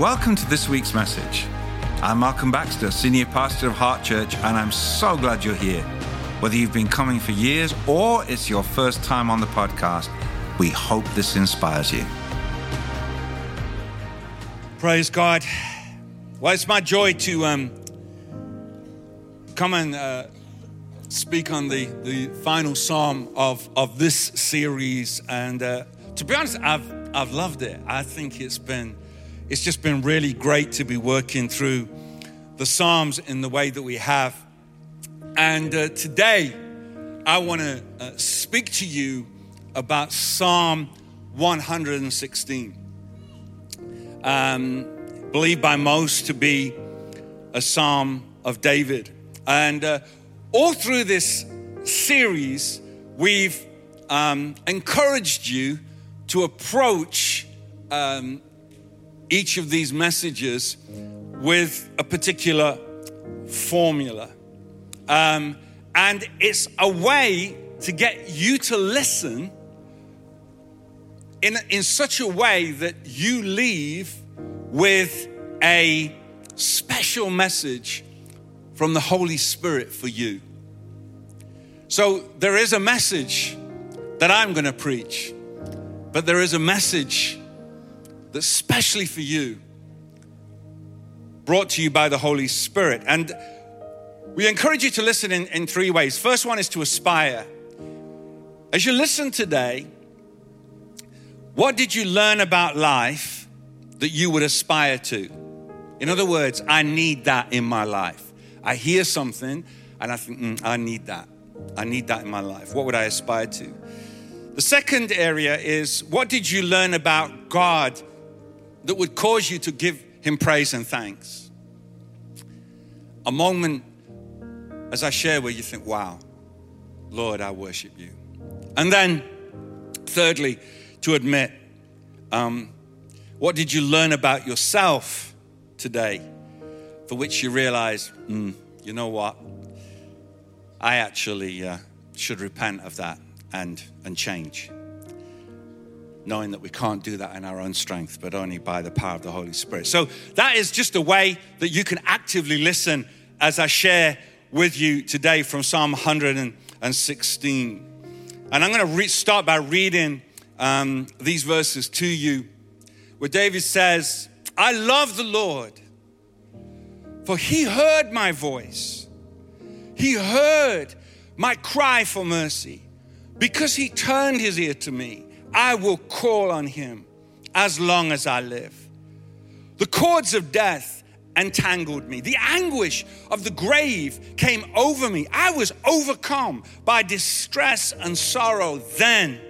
Welcome to this week's message. I'm Malcolm Baxter, Senior Pastor of Heart Church, and I'm so glad you're here. Whether you've been coming for years or it's your first time on the podcast, we hope this inspires you. Praise God. Well, it's my joy to um, come and uh, speak on the, the final psalm of, of this series. And uh, to be honest, I've, I've loved it. I think it's been it's just been really great to be working through the Psalms in the way that we have. And uh, today, I want to uh, speak to you about Psalm 116. Um, believed by most to be a psalm of David. And uh, all through this series, we've um, encouraged you to approach um, each of these messages with a particular formula. Um, and it's a way to get you to listen in, in such a way that you leave with a special message from the Holy Spirit for you. So there is a message that I'm going to preach, but there is a message that's specially for you, brought to you by the Holy Spirit. And we encourage you to listen in, in three ways. First one is to aspire. As you listen today, what did you learn about life that you would aspire to? In other words, I need that in my life. I hear something and I think, mm, I need that. I need that in my life. What would I aspire to? The second area is what did you learn about God that would cause you to give Him praise and thanks. A moment as I share where you think, wow, Lord, I worship you. And then, thirdly, to admit, um, what did you learn about yourself today for which you realize, mm, you know what? I actually uh, should repent of that and, and change knowing that we can't do that in our own strength, but only by the power of the Holy Spirit. So that is just a way that you can actively listen as I share with you today from Psalm 116. And I'm going to re- start by reading um, these verses to you, where David says, I love the Lord, for he heard my voice. He heard my cry for mercy because he turned his ear to me. I will call on him as long as I live. The cords of death entangled me. The anguish of the grave came over me. I was overcome by distress and sorrow. Then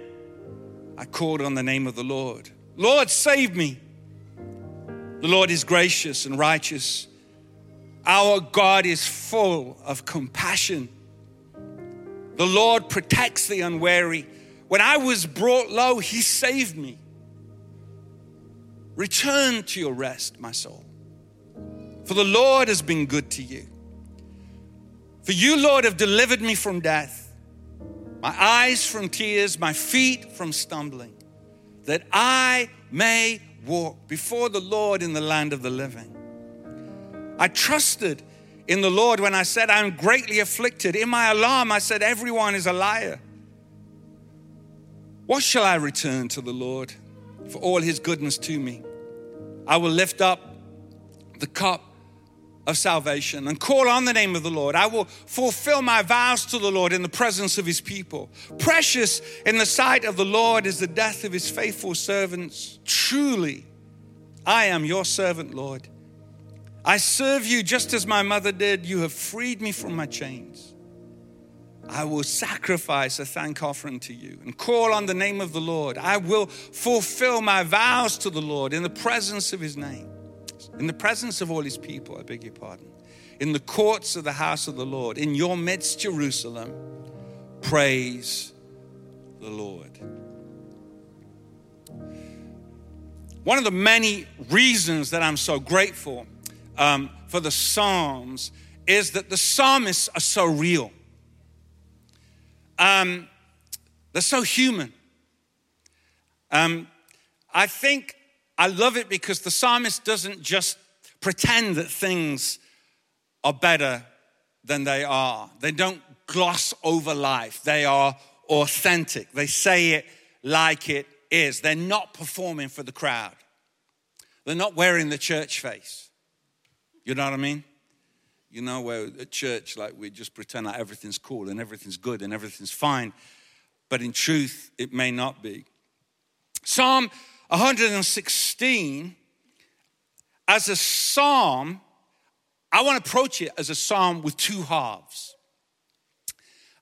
I called on the name of the Lord. Lord, save me. The Lord is gracious and righteous. Our God is full of compassion. The Lord protects the unwary when I was brought low, He saved me. Return to your rest, my soul. For the Lord has been good to you. For you, Lord, have delivered me from death, my eyes from tears, my feet from stumbling, that I may walk before the Lord in the land of the living. I trusted in the Lord when I said, I'm greatly afflicted. In my alarm, I said, Everyone is a liar. What shall I return to the Lord for all his goodness to me? I will lift up the cup of salvation and call on the name of the Lord. I will fulfill my vows to the Lord in the presence of his people. Precious in the sight of the Lord is the death of his faithful servants. Truly, I am your servant, Lord. I serve you just as my mother did. You have freed me from my chains. I will sacrifice a thank offering to you and call on the name of the Lord. I will fulfill my vows to the Lord in the presence of his name, in the presence of all his people, I beg your pardon, in the courts of the house of the Lord, in your midst, Jerusalem. Praise the Lord. One of the many reasons that I'm so grateful um, for the Psalms is that the psalmists are so real. Um, they're so human. Um, I think I love it because the psalmist doesn't just pretend that things are better than they are. They don't gloss over life. They are authentic. They say it like it is. They're not performing for the crowd. They're not wearing the church face. You know what I mean? You know, where at church, like we just pretend like everything's cool and everything's good and everything's fine. But in truth, it may not be. Psalm 116, as a psalm, I want to approach it as a psalm with two halves.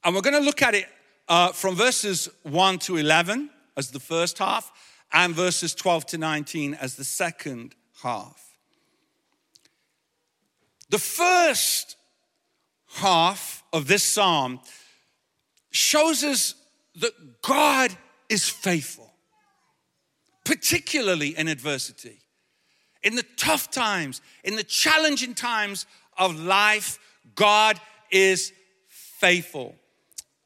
And we're going to look at it uh, from verses 1 to 11 as the first half, and verses 12 to 19 as the second half. The first half of this psalm shows us that God is faithful, particularly in adversity. In the tough times, in the challenging times of life, God is faithful.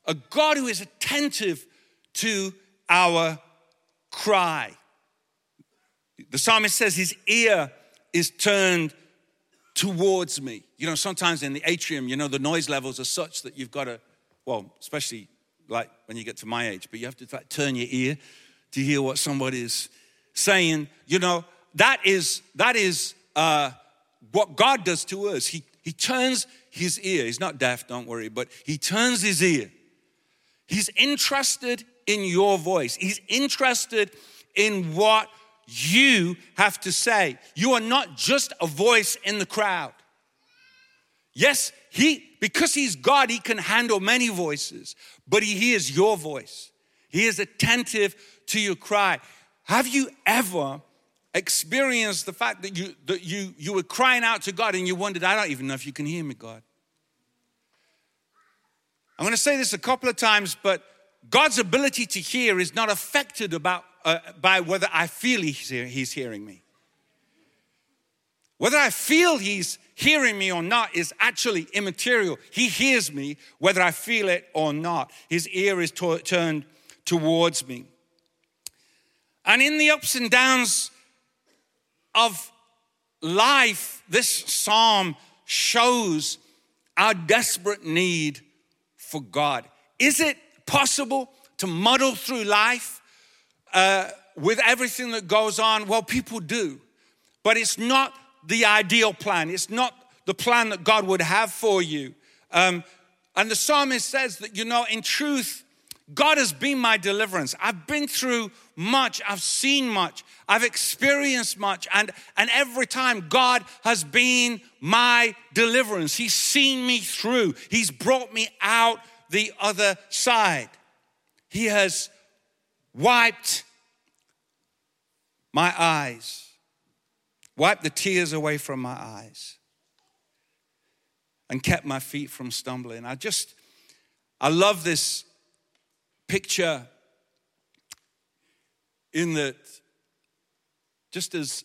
A God who is attentive to our cry. The psalmist says his ear is turned towards me. You know, sometimes in the atrium, you know, the noise levels are such that you've got to, well, especially like when you get to my age, but you have to like, turn your ear to hear what somebody is saying. You know, that is that is uh, what God does to us. He he turns his ear. He's not deaf, don't worry, but he turns his ear. He's interested in your voice. He's interested in what you have to say. You are not just a voice in the crowd. Yes, he because he's God, he can handle many voices, but he hears your voice. He is attentive to your cry. Have you ever experienced the fact that you that you you were crying out to God and you wondered, I don't even know if you can hear me, God? I'm going to say this a couple of times, but God's ability to hear is not affected about, uh, by whether I feel he's, he's hearing me. Whether I feel he's hearing me or not is actually immaterial. He hears me whether I feel it or not. His ear is turned towards me. And in the ups and downs of life, this psalm shows our desperate need for God. Is it possible to muddle through life uh, with everything that goes on? Well, people do. But it's not the ideal plan, it's not the plan that God would have for you. Um, and the psalmist says that, you know, in truth, God has been my deliverance. I've been through much, I've seen much, I've experienced much, and, and every time God has been my deliverance. He's seen me through, He's brought me out the other side. He has wiped my eyes, wiped the tears away from my eyes, and kept my feet from stumbling. I just, I love this picture in that just as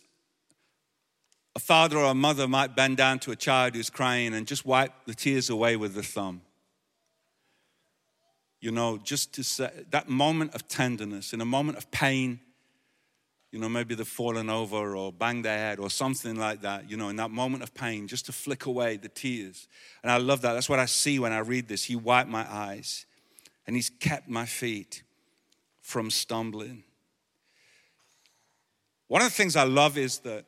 a father or a mother might bend down to a child who's crying and just wipe the tears away with the thumb you know, just to say that moment of tenderness, in a moment of pain, you know, maybe they've fallen over or banged their head or something like that, you know, in that moment of pain, just to flick away the tears. And I love that. That's what I see when I read this. He wiped my eyes and He's kept my feet from stumbling. One of the things I love is that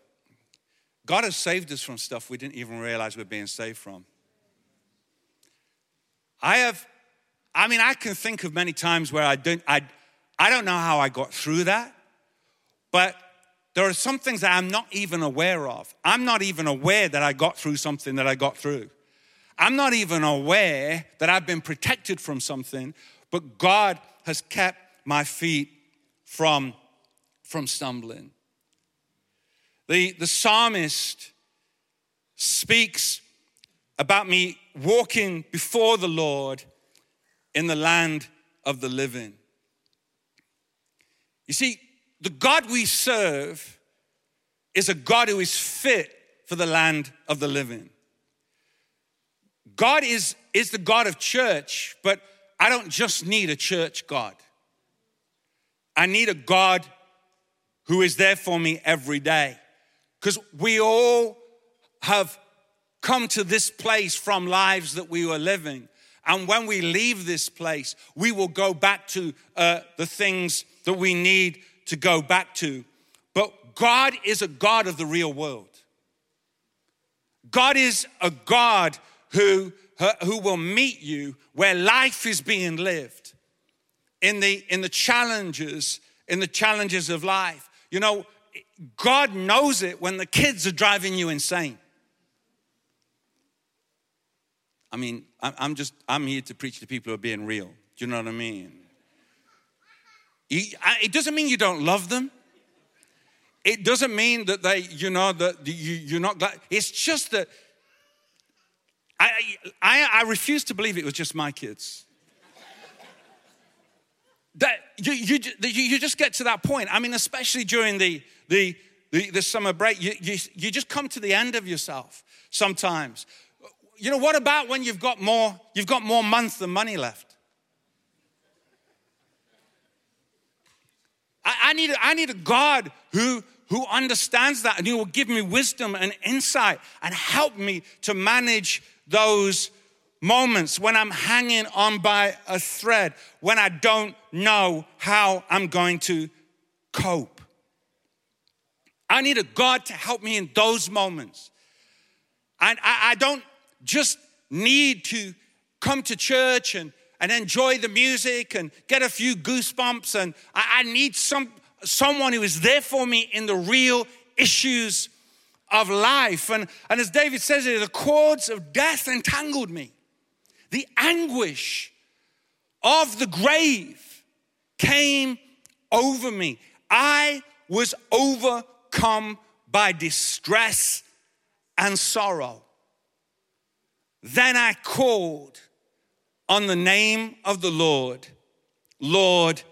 God has saved us from stuff we didn't even realize we're being saved from. I have I mean, I can think of many times where I don't, I, I don't know how I got through that, but there are some things that I'm not even aware of. I'm not even aware that I got through something that I got through. I'm not even aware that I've been protected from something, but God has kept my feet from, from stumbling. The, the psalmist speaks about me walking before the Lord in the land of the living. You see, the God we serve is a God who is fit for the land of the living. God is, is the God of church, but I don't just need a church God. I need a God who is there for me every day. Because we all have come to this place from lives that we were living. And when we leave this place, we will go back to uh, the things that we need to go back to. But God is a God of the real world. God is a God who, who will meet you where life is being lived in the, in the challenges, in the challenges of life. You know, God knows it when the kids are driving you insane. I mean, I'm just, I'm here to preach to people who are being real. Do you know what I mean? It doesn't mean you don't love them. It doesn't mean that they, you know, that you, are not glad. It's just that I, I, I refuse to believe it was just my kids. that you, you, you just get to that point. I mean, especially during the, the, the, the summer break, you, you, you just come to the end of yourself sometimes. You know, what about when you've got more, you've got more month than money left? I, I, need, I need a God who, who understands that and who will give me wisdom and insight and help me to manage those moments when I'm hanging on by a thread, when I don't know how I'm going to cope. I need a God to help me in those moments. And I, I don't just need to come to church and, and enjoy the music and get a few goosebumps. And I, I need some, someone who is there for me in the real issues of life. And, and as David says it, the cords of death entangled me. The anguish of the grave came over me. I was overcome by distress and sorrow. Then I called on the name of the Lord. Lord,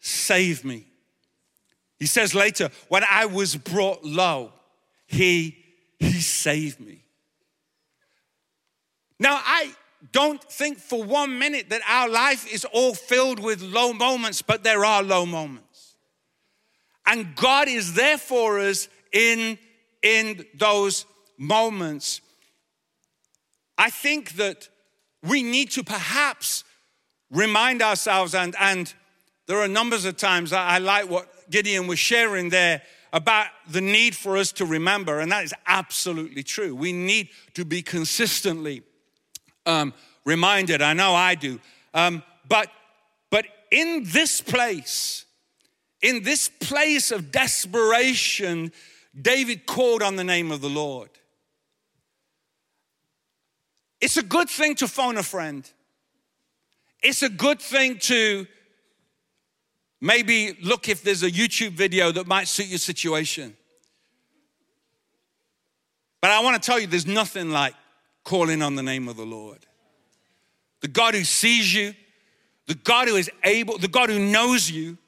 save me. He says later, when I was brought low, he, he saved me. Now, I don't think for one minute that our life is all filled with low moments, but there are low moments. And God is there for us in, in those moments. I think that we need to perhaps remind ourselves, and, and there are numbers of times I, like what Gideon was sharing there about the need for us to remember, and that is absolutely true. We need to be consistently um, reminded. I know I do. Um, but, but in this place, in this place of desperation, David called on the name of the Lord. It's a good thing to phone a friend. It's a good thing to maybe look if there's a YouTube video that might suit your situation. But I want to tell you, there's nothing like calling on the name of the Lord. The God who sees you, the God who is able, the God who knows you,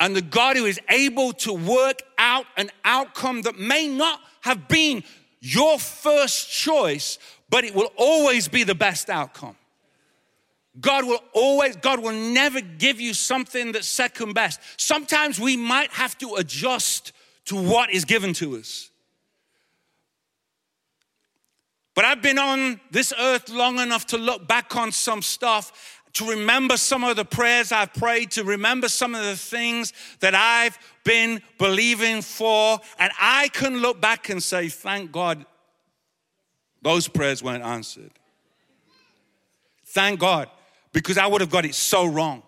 and the God who is able to work out an outcome that may not have been your first choice, but it will always be the best outcome. God will always, God will never give you something that's second best. Sometimes we might have to adjust to what is given to us. But I've been on this earth long enough to look back on some stuff, to remember some of the prayers I've prayed, to remember some of the things that I've been believing for. And I can look back and say, thank God those prayers weren't answered. Thank God, because I would have got it so wrong.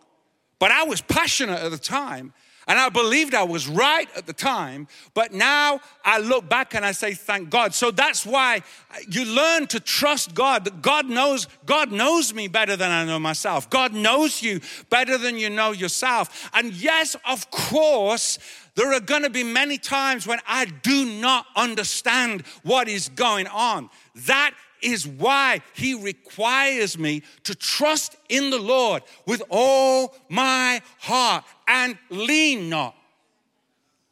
But I was passionate at the time, and I believed I was right at the time, but now I look back and I say, thank God. So that's why you learn to trust God. That God knows, God knows me better than I know myself. God knows you better than you know yourself. And yes, of course, there are going to be many times when I do not understand what is going on. That is why he requires me to trust in the Lord with all my heart and lean not.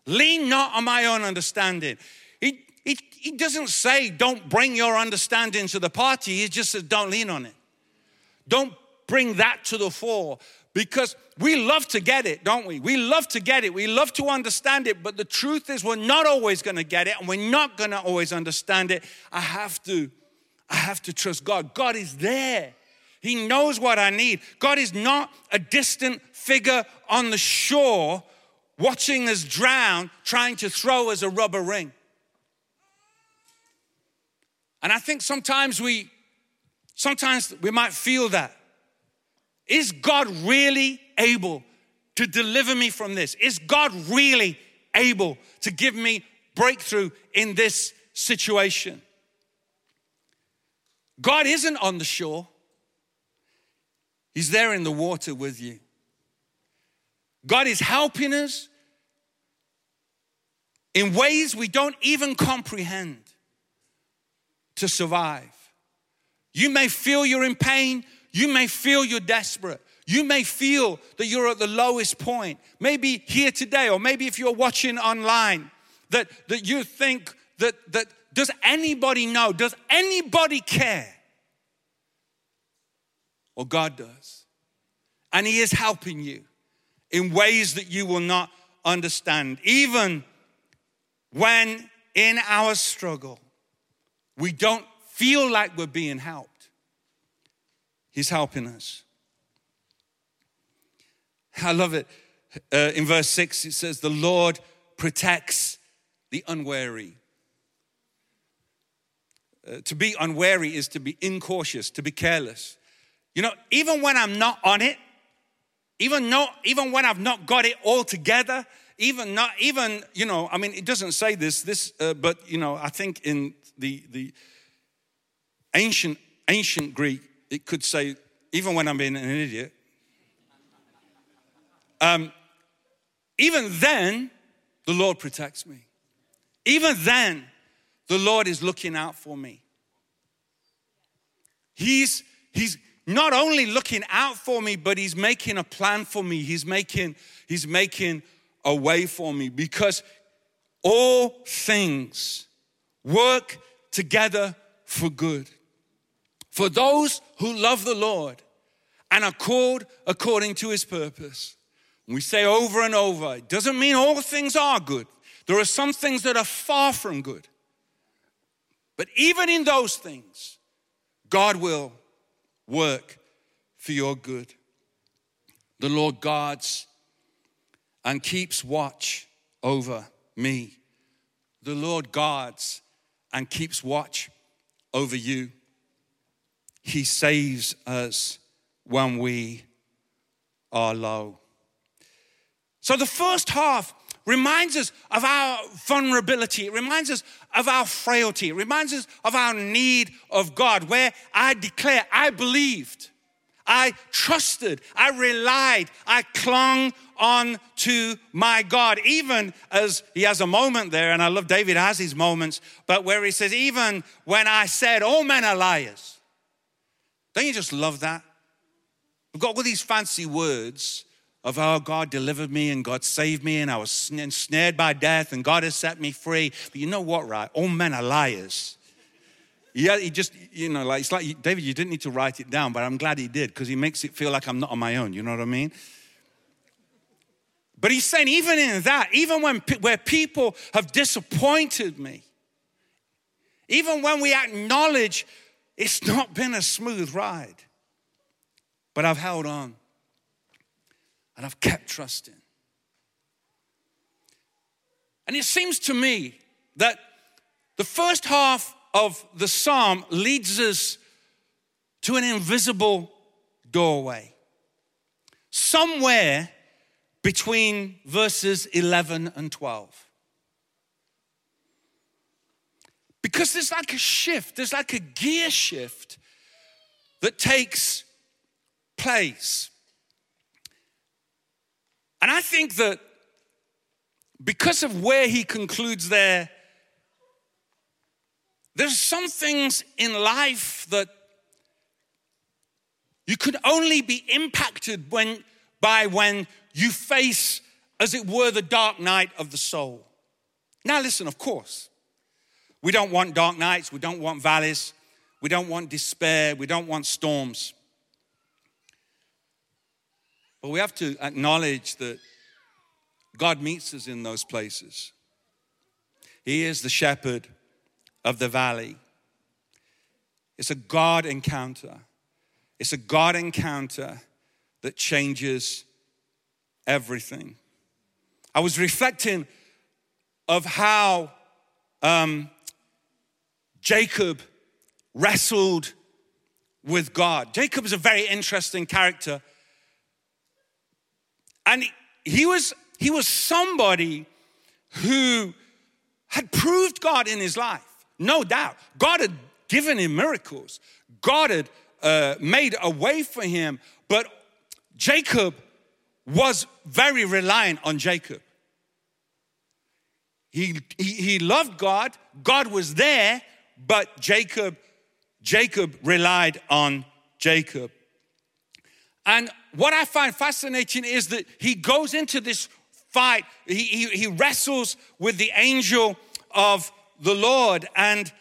Lean not on my own understanding. He, he, he doesn't say, don't bring your understanding to the party. He just says, don't lean on it. Don't bring that to the fore. Because we love to get it, don't we? We love to get it. We love to understand it, but the truth is we're not always going to get it and we're not going to always understand it. I have to I have to trust God. God is there. He knows what I need. God is not a distant figure on the shore watching us drown, trying to throw us a rubber ring. And I think sometimes we sometimes we might feel that. Is God really able to deliver me from this? Is God really able to give me breakthrough in this situation? God isn't on the shore, He's there in the water with you. God is helping us in ways we don't even comprehend to survive. You may feel you're in pain, you may feel you're desperate. You may feel that you're at the lowest point. Maybe here today, or maybe if you're watching online, that, that you think that, that does anybody know? Does anybody care? Well, God does. And He is helping you in ways that you will not understand. Even when in our struggle, we don't feel like we're being helped. He's helping us. I love it. Uh, in verse 6, it says, The Lord protects the unwary. Uh, to be unwary is to be incautious, to be careless. You know, even when I'm not on it, even not, even when I've not got it all together, even not, even you know, I mean, it doesn't say this, this, uh, but you know, I think in the the ancient ancient Greek, it could say, even when I'm being an idiot, um, even then, the Lord protects me. Even then, the Lord is looking out for me. He's, he's not only looking out for me, but he's making a plan for me. He's making, he's making a way for me because all things work together for good for those who love the Lord and are called according to his purpose. We say over and over, it doesn't mean all things are good. There are some things that are far from good. But even in those things, God will work for your good. The Lord guards and keeps watch over me. The Lord guards and keeps watch over you. He saves us when we are low. So the first half reminds us of our vulnerability. It reminds us of our frailty. It reminds us of our need of God, where I declare, I believed, I trusted, I relied, I clung on to my God. Even as he has a moment there, and I love David has his moments, but where he says, even when I said, all men are liars. Don't you just love that? We've got all these fancy words of how God delivered me and God saved me and I was ensnared by death and God has set me free. But you know what, right? All men are liars. Yeah, he just, you know, like, it's like, David, you didn't need to write it down, but I'm glad he did because he makes it feel like I'm not on my own. You know what I mean? But he's saying, even in that, even when where people have disappointed me, even when we acknowledge it's not been a smooth ride, but I've held on and I've kept trusting. And it seems to me that the first half of the psalm leads us to an invisible doorway. Somewhere between verses 11 and 12. Because there's like a shift, there's like a gear shift that takes place. And I think that because of where he concludes there, there's some things in life that you could only be impacted when, by when you face, as it were, the dark night of the soul. Now, listen, of course, we don't want dark nights, we don't want valleys, we don't want despair, we don't want storms. But we have to acknowledge that God meets us in those places. He is the shepherd of the valley. It's a God encounter. It's a God encounter that changes everything. I was reflecting of how um, Jacob wrestled with God. Jacob is a very interesting character. And he was, he was somebody who had proved God in his life, no doubt. God had given him miracles, God had uh, made a way for him, but Jacob was very reliant on Jacob. He, he, he loved God, God was there, but Jacob, Jacob relied on Jacob. And what I find fascinating is that he goes into this fight, he, he, he wrestles with the angel of the Lord, and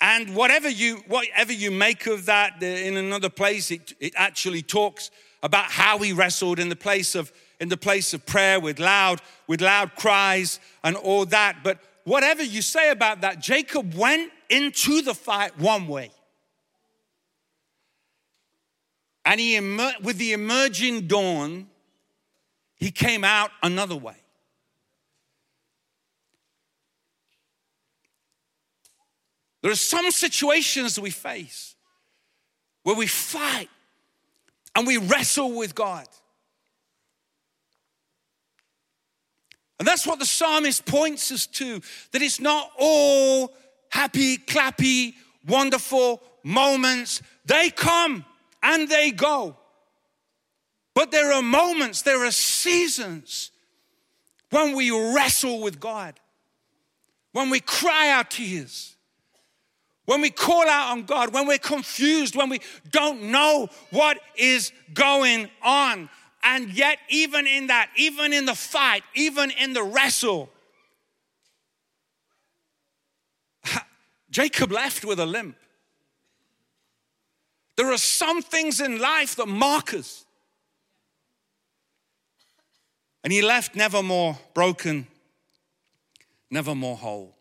and whatever you whatever you make of that, in another place, it, it actually talks about how he wrestled in the place of in the place of prayer with loud with loud cries and all that. But whatever you say about that, Jacob went into the fight one way. And he with the emerging dawn, he came out another way. There are some situations we face where we fight and we wrestle with God. And that's what the psalmist points us to that it's not all happy, clappy, wonderful moments. They come and they go. But there are moments, there are seasons when we wrestle with God, when we cry our tears when we call out on God, when we're confused, when we don't know what is going on. And yet, even in that, even in the fight, even in the wrestle, Jacob left with a limp. There are some things in life that mark us. And he left never more broken, never more whole.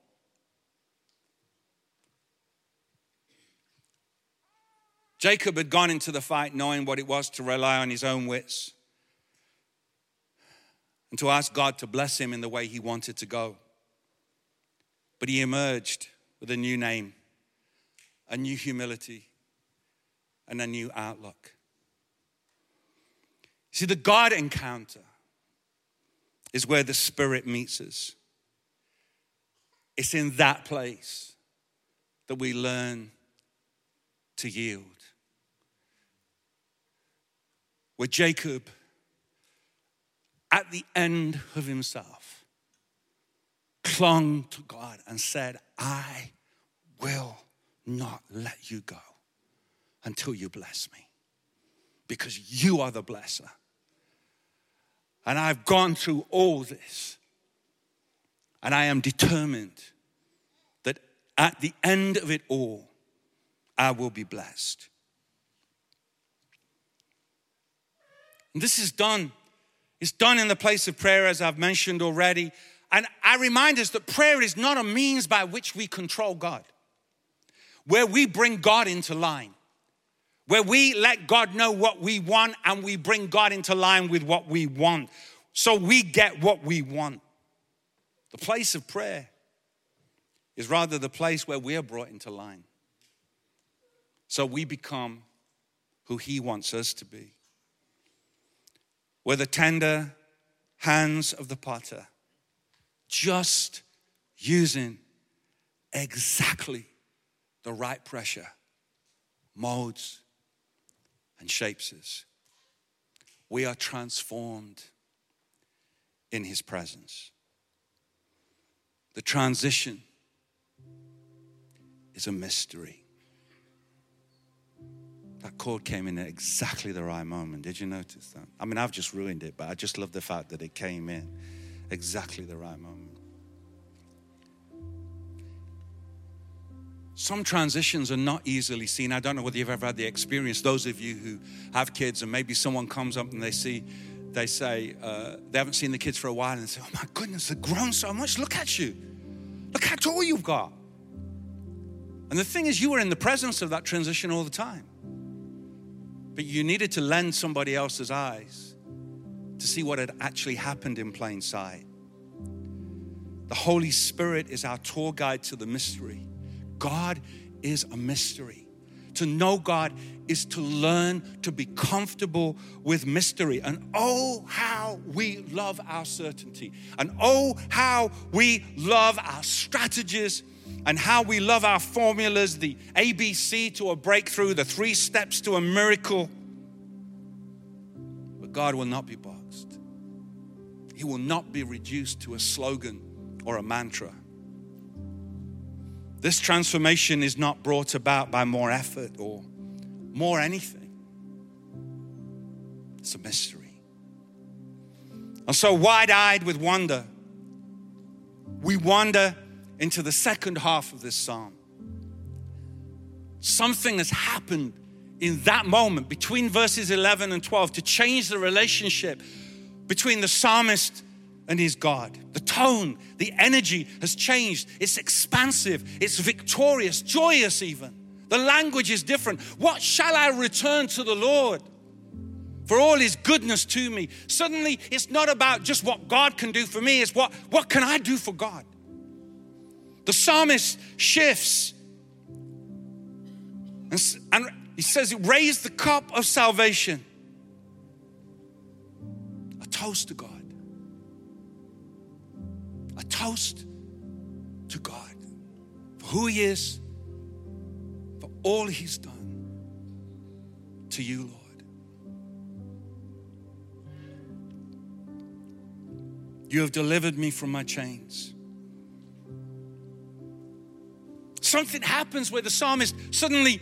Jacob had gone into the fight knowing what it was to rely on his own wits and to ask God to bless him in the way he wanted to go. But he emerged with a new name, a new humility, and a new outlook. See, the God encounter is where the Spirit meets us. It's in that place that we learn to yield. where Jacob, at the end of himself, clung to God and said, I will not let you go until you bless me because you are the blesser. And I've gone through all this, and I am determined that at the end of it all, I will be blessed. And this is done. It's done in the place of prayer, as I've mentioned already. And I remind us that prayer is not a means by which we control God, where we bring God into line, where we let God know what we want and we bring God into line with what we want. So we get what we want. The place of prayer is rather the place where we are brought into line. So we become who He wants us to be were the tender hands of the potter, just using exactly the right pressure, molds, and shapes us. We are transformed in his presence. The transition is a mystery. That chord came in at exactly the right moment. Did you notice that? I mean, I've just ruined it, but I just love the fact that it came in exactly the right moment. Some transitions are not easily seen. I don't know whether you've ever had the experience. Those of you who have kids, and maybe someone comes up and they see, they say, uh, they haven't seen the kids for a while, and they say, Oh my goodness, they've grown so much. Look at you. Look how tall you've got. And the thing is, you were in the presence of that transition all the time. But you needed to lend somebody else's eyes to see what had actually happened in plain sight. The Holy Spirit is our tour guide to the mystery. God is a mystery. To know God is to learn to be comfortable with mystery. And oh, how we love our certainty. And oh, how we love our strategies and how we love our formulas the ABC to a breakthrough, the three steps to a miracle. But God will not be boxed, He will not be reduced to a slogan or a mantra. This transformation is not brought about by more effort or more anything. It's a mystery. And so, wide eyed with wonder, we wander into the second half of this psalm. Something has happened in that moment between verses 11 and 12 to change the relationship between the psalmist and his God. The tone, the energy has changed. It's expansive, it's victorious, joyous, even. The language is different. What shall I return to the Lord? For all his goodness to me. Suddenly, it's not about just what God can do for me, it's what, what can I do for God? The psalmist shifts and, and he says, Raise the cup of salvation, toast to God. A toast to God for who He is, for all He's done to you, Lord. You have delivered me from my chains. Something happens where the psalmist suddenly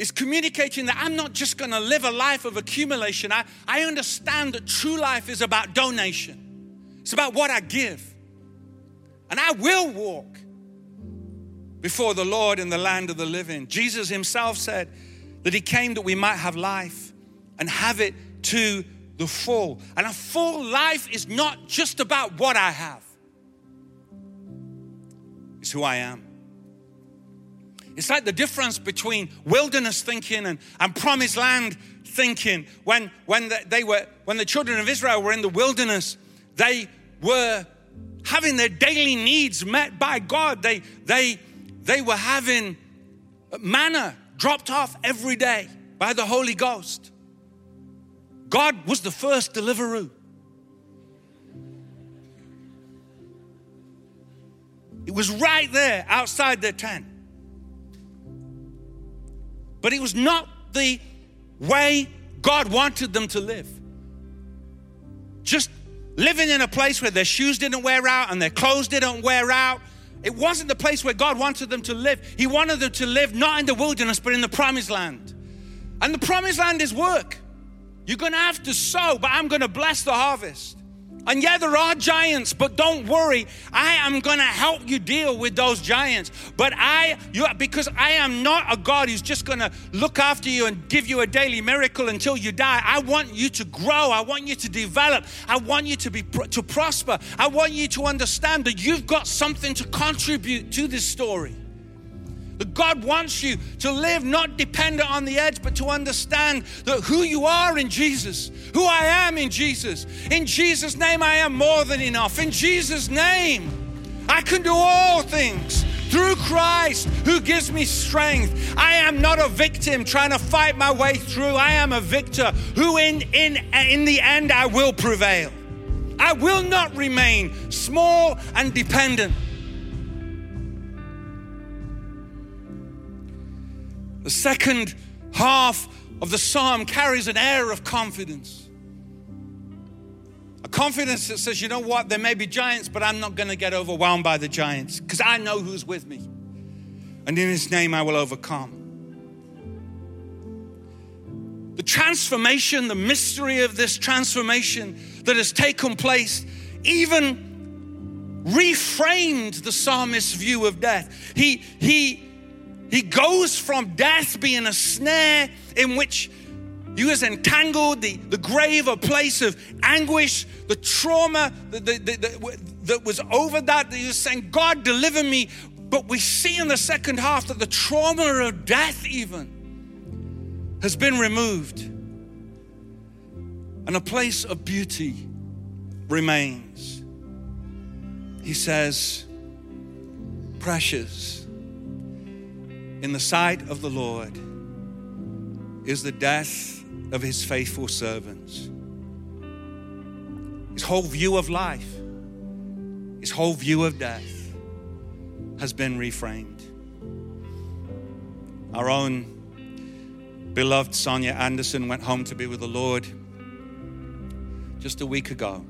is communicating that I'm not just going to live a life of accumulation. I, I understand that true life is about donation, it's about what I give. And I will walk before the Lord in the land of the living. Jesus himself said that he came that we might have life and have it to the full. And a full life is not just about what I have, it's who I am. It's like the difference between wilderness thinking and, and promised land thinking. When, when, the, they were, when the children of Israel were in the wilderness, they were having their daily needs met by God. They, they, they were having manna dropped off every day by the Holy Ghost. God was the first deliverer. It was right there outside their tent. But it was not the way God wanted them to live. Just living in a place where their shoes didn't wear out and their clothes didn't wear out. It wasn't the place where God wanted them to live. He wanted them to live not in the wilderness, but in the promised land. And the promised land is work. You're going to have to sow, but I'm going to bless the harvest. And yeah, there are giants, but don't worry. I am going to help you deal with those giants. But I, you, because I am not a God who's just going to look after you and give you a daily miracle until you die. I want you to grow. I want you to develop. I want you to be to prosper. I want you to understand that you've got something to contribute to this story. God wants you to live not dependent on the edge, but to understand that who you are in Jesus, who I am in Jesus. In Jesus' name, I am more than enough. In Jesus' name, I can do all things through Christ who gives me strength. I am not a victim trying to fight my way through. I am a victor who in in in the end I will prevail. I will not remain small and dependent. The second half of the psalm carries an air of confidence. A confidence that says, you know what, there may be giants, but I'm not going to get overwhelmed by the giants because I know who's with me. And in his name I will overcome. The transformation, the mystery of this transformation that has taken place, even reframed the psalmist's view of death. He, he, he goes from death being a snare in which you was entangled, the, the grave, a place of anguish, the trauma that, that was over that. He was saying, God, deliver me. But we see in the second half that the trauma of death, even, has been removed. And a place of beauty remains. He says, Precious in the sight of the Lord is the death of his faithful servants. His whole view of life, his whole view of death has been reframed. Our own beloved Sonia Anderson went home to be with the Lord just a week ago.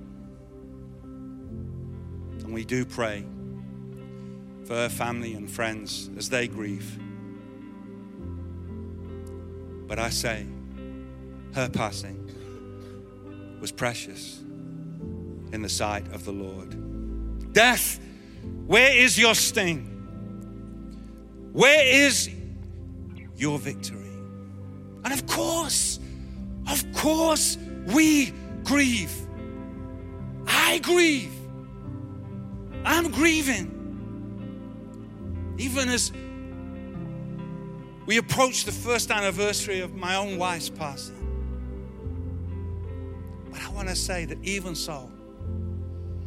And we do pray for her family and friends as they grieve. But I say, her passing was precious in the sight of the Lord. Death, where is your sting? Where is your victory? And of course, of course, we grieve. I grieve. I'm grieving. Even as we approach the first anniversary of my own wife's passing. But I want to say that even so,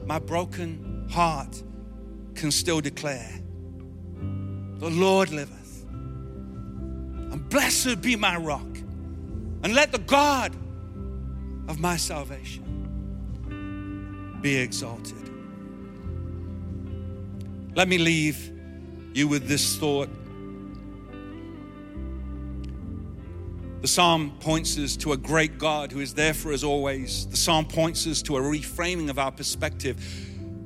my broken heart can still declare, The Lord liveth. And blessed be my rock. And let the God of my salvation be exalted. Let me leave you with this thought The psalm points us to a great God who is there for us always. The psalm points us to a reframing of our perspective.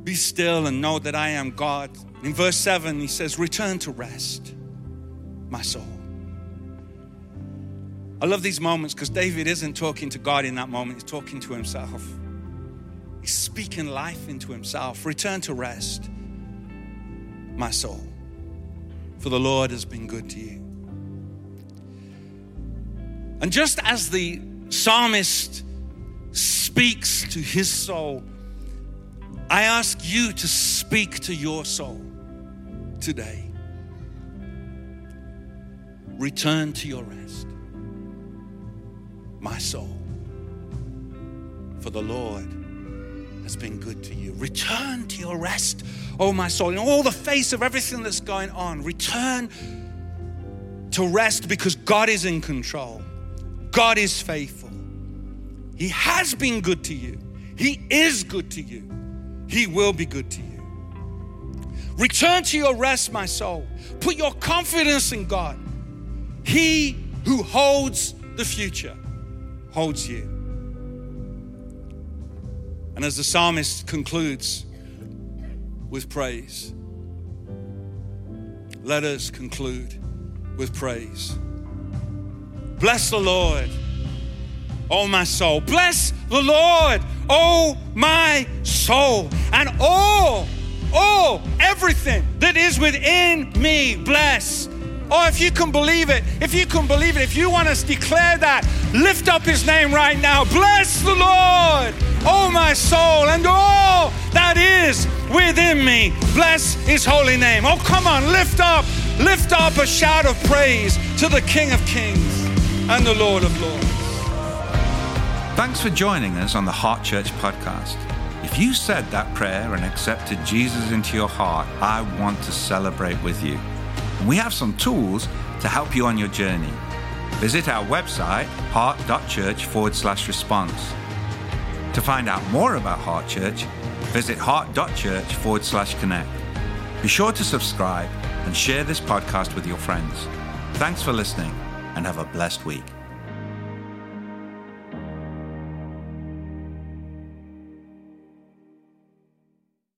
Be still and know that I am God. In verse 7, he says, Return to rest, my soul. I love these moments because David isn't talking to God in that moment, he's talking to himself. He's speaking life into himself. Return to rest, my soul, for the Lord has been good to you. And just as the psalmist speaks to his soul, I ask you to speak to your soul today. Return to your rest, my soul, for the Lord has been good to you. Return to your rest, oh my soul, in all the face of everything that's going on. Return to rest because God is in control. God is faithful. He has been good to you. He is good to you. He will be good to you. Return to your rest, my soul. Put your confidence in God. He who holds the future holds you. And as the psalmist concludes with praise, let us conclude with praise. Bless the Lord, oh my soul. Bless the Lord, oh my soul. And all, all, everything that is within me, bless. Oh, if you can believe it, if you can believe it, if you want to declare that, lift up his name right now. Bless the Lord, oh my soul, and all that is within me. Bless his holy name. Oh, come on, lift up, lift up a shout of praise to the King of Kings and the Lord of Lords. Thanks for joining us on the Heart Church podcast. If you said that prayer and accepted Jesus into your heart, I want to celebrate with you. And we have some tools to help you on your journey. Visit our website, heart.church forward slash response. To find out more about Heart Church, visit heart.church forward slash connect. Be sure to subscribe and share this podcast with your friends. Thanks for listening and have a blessed week.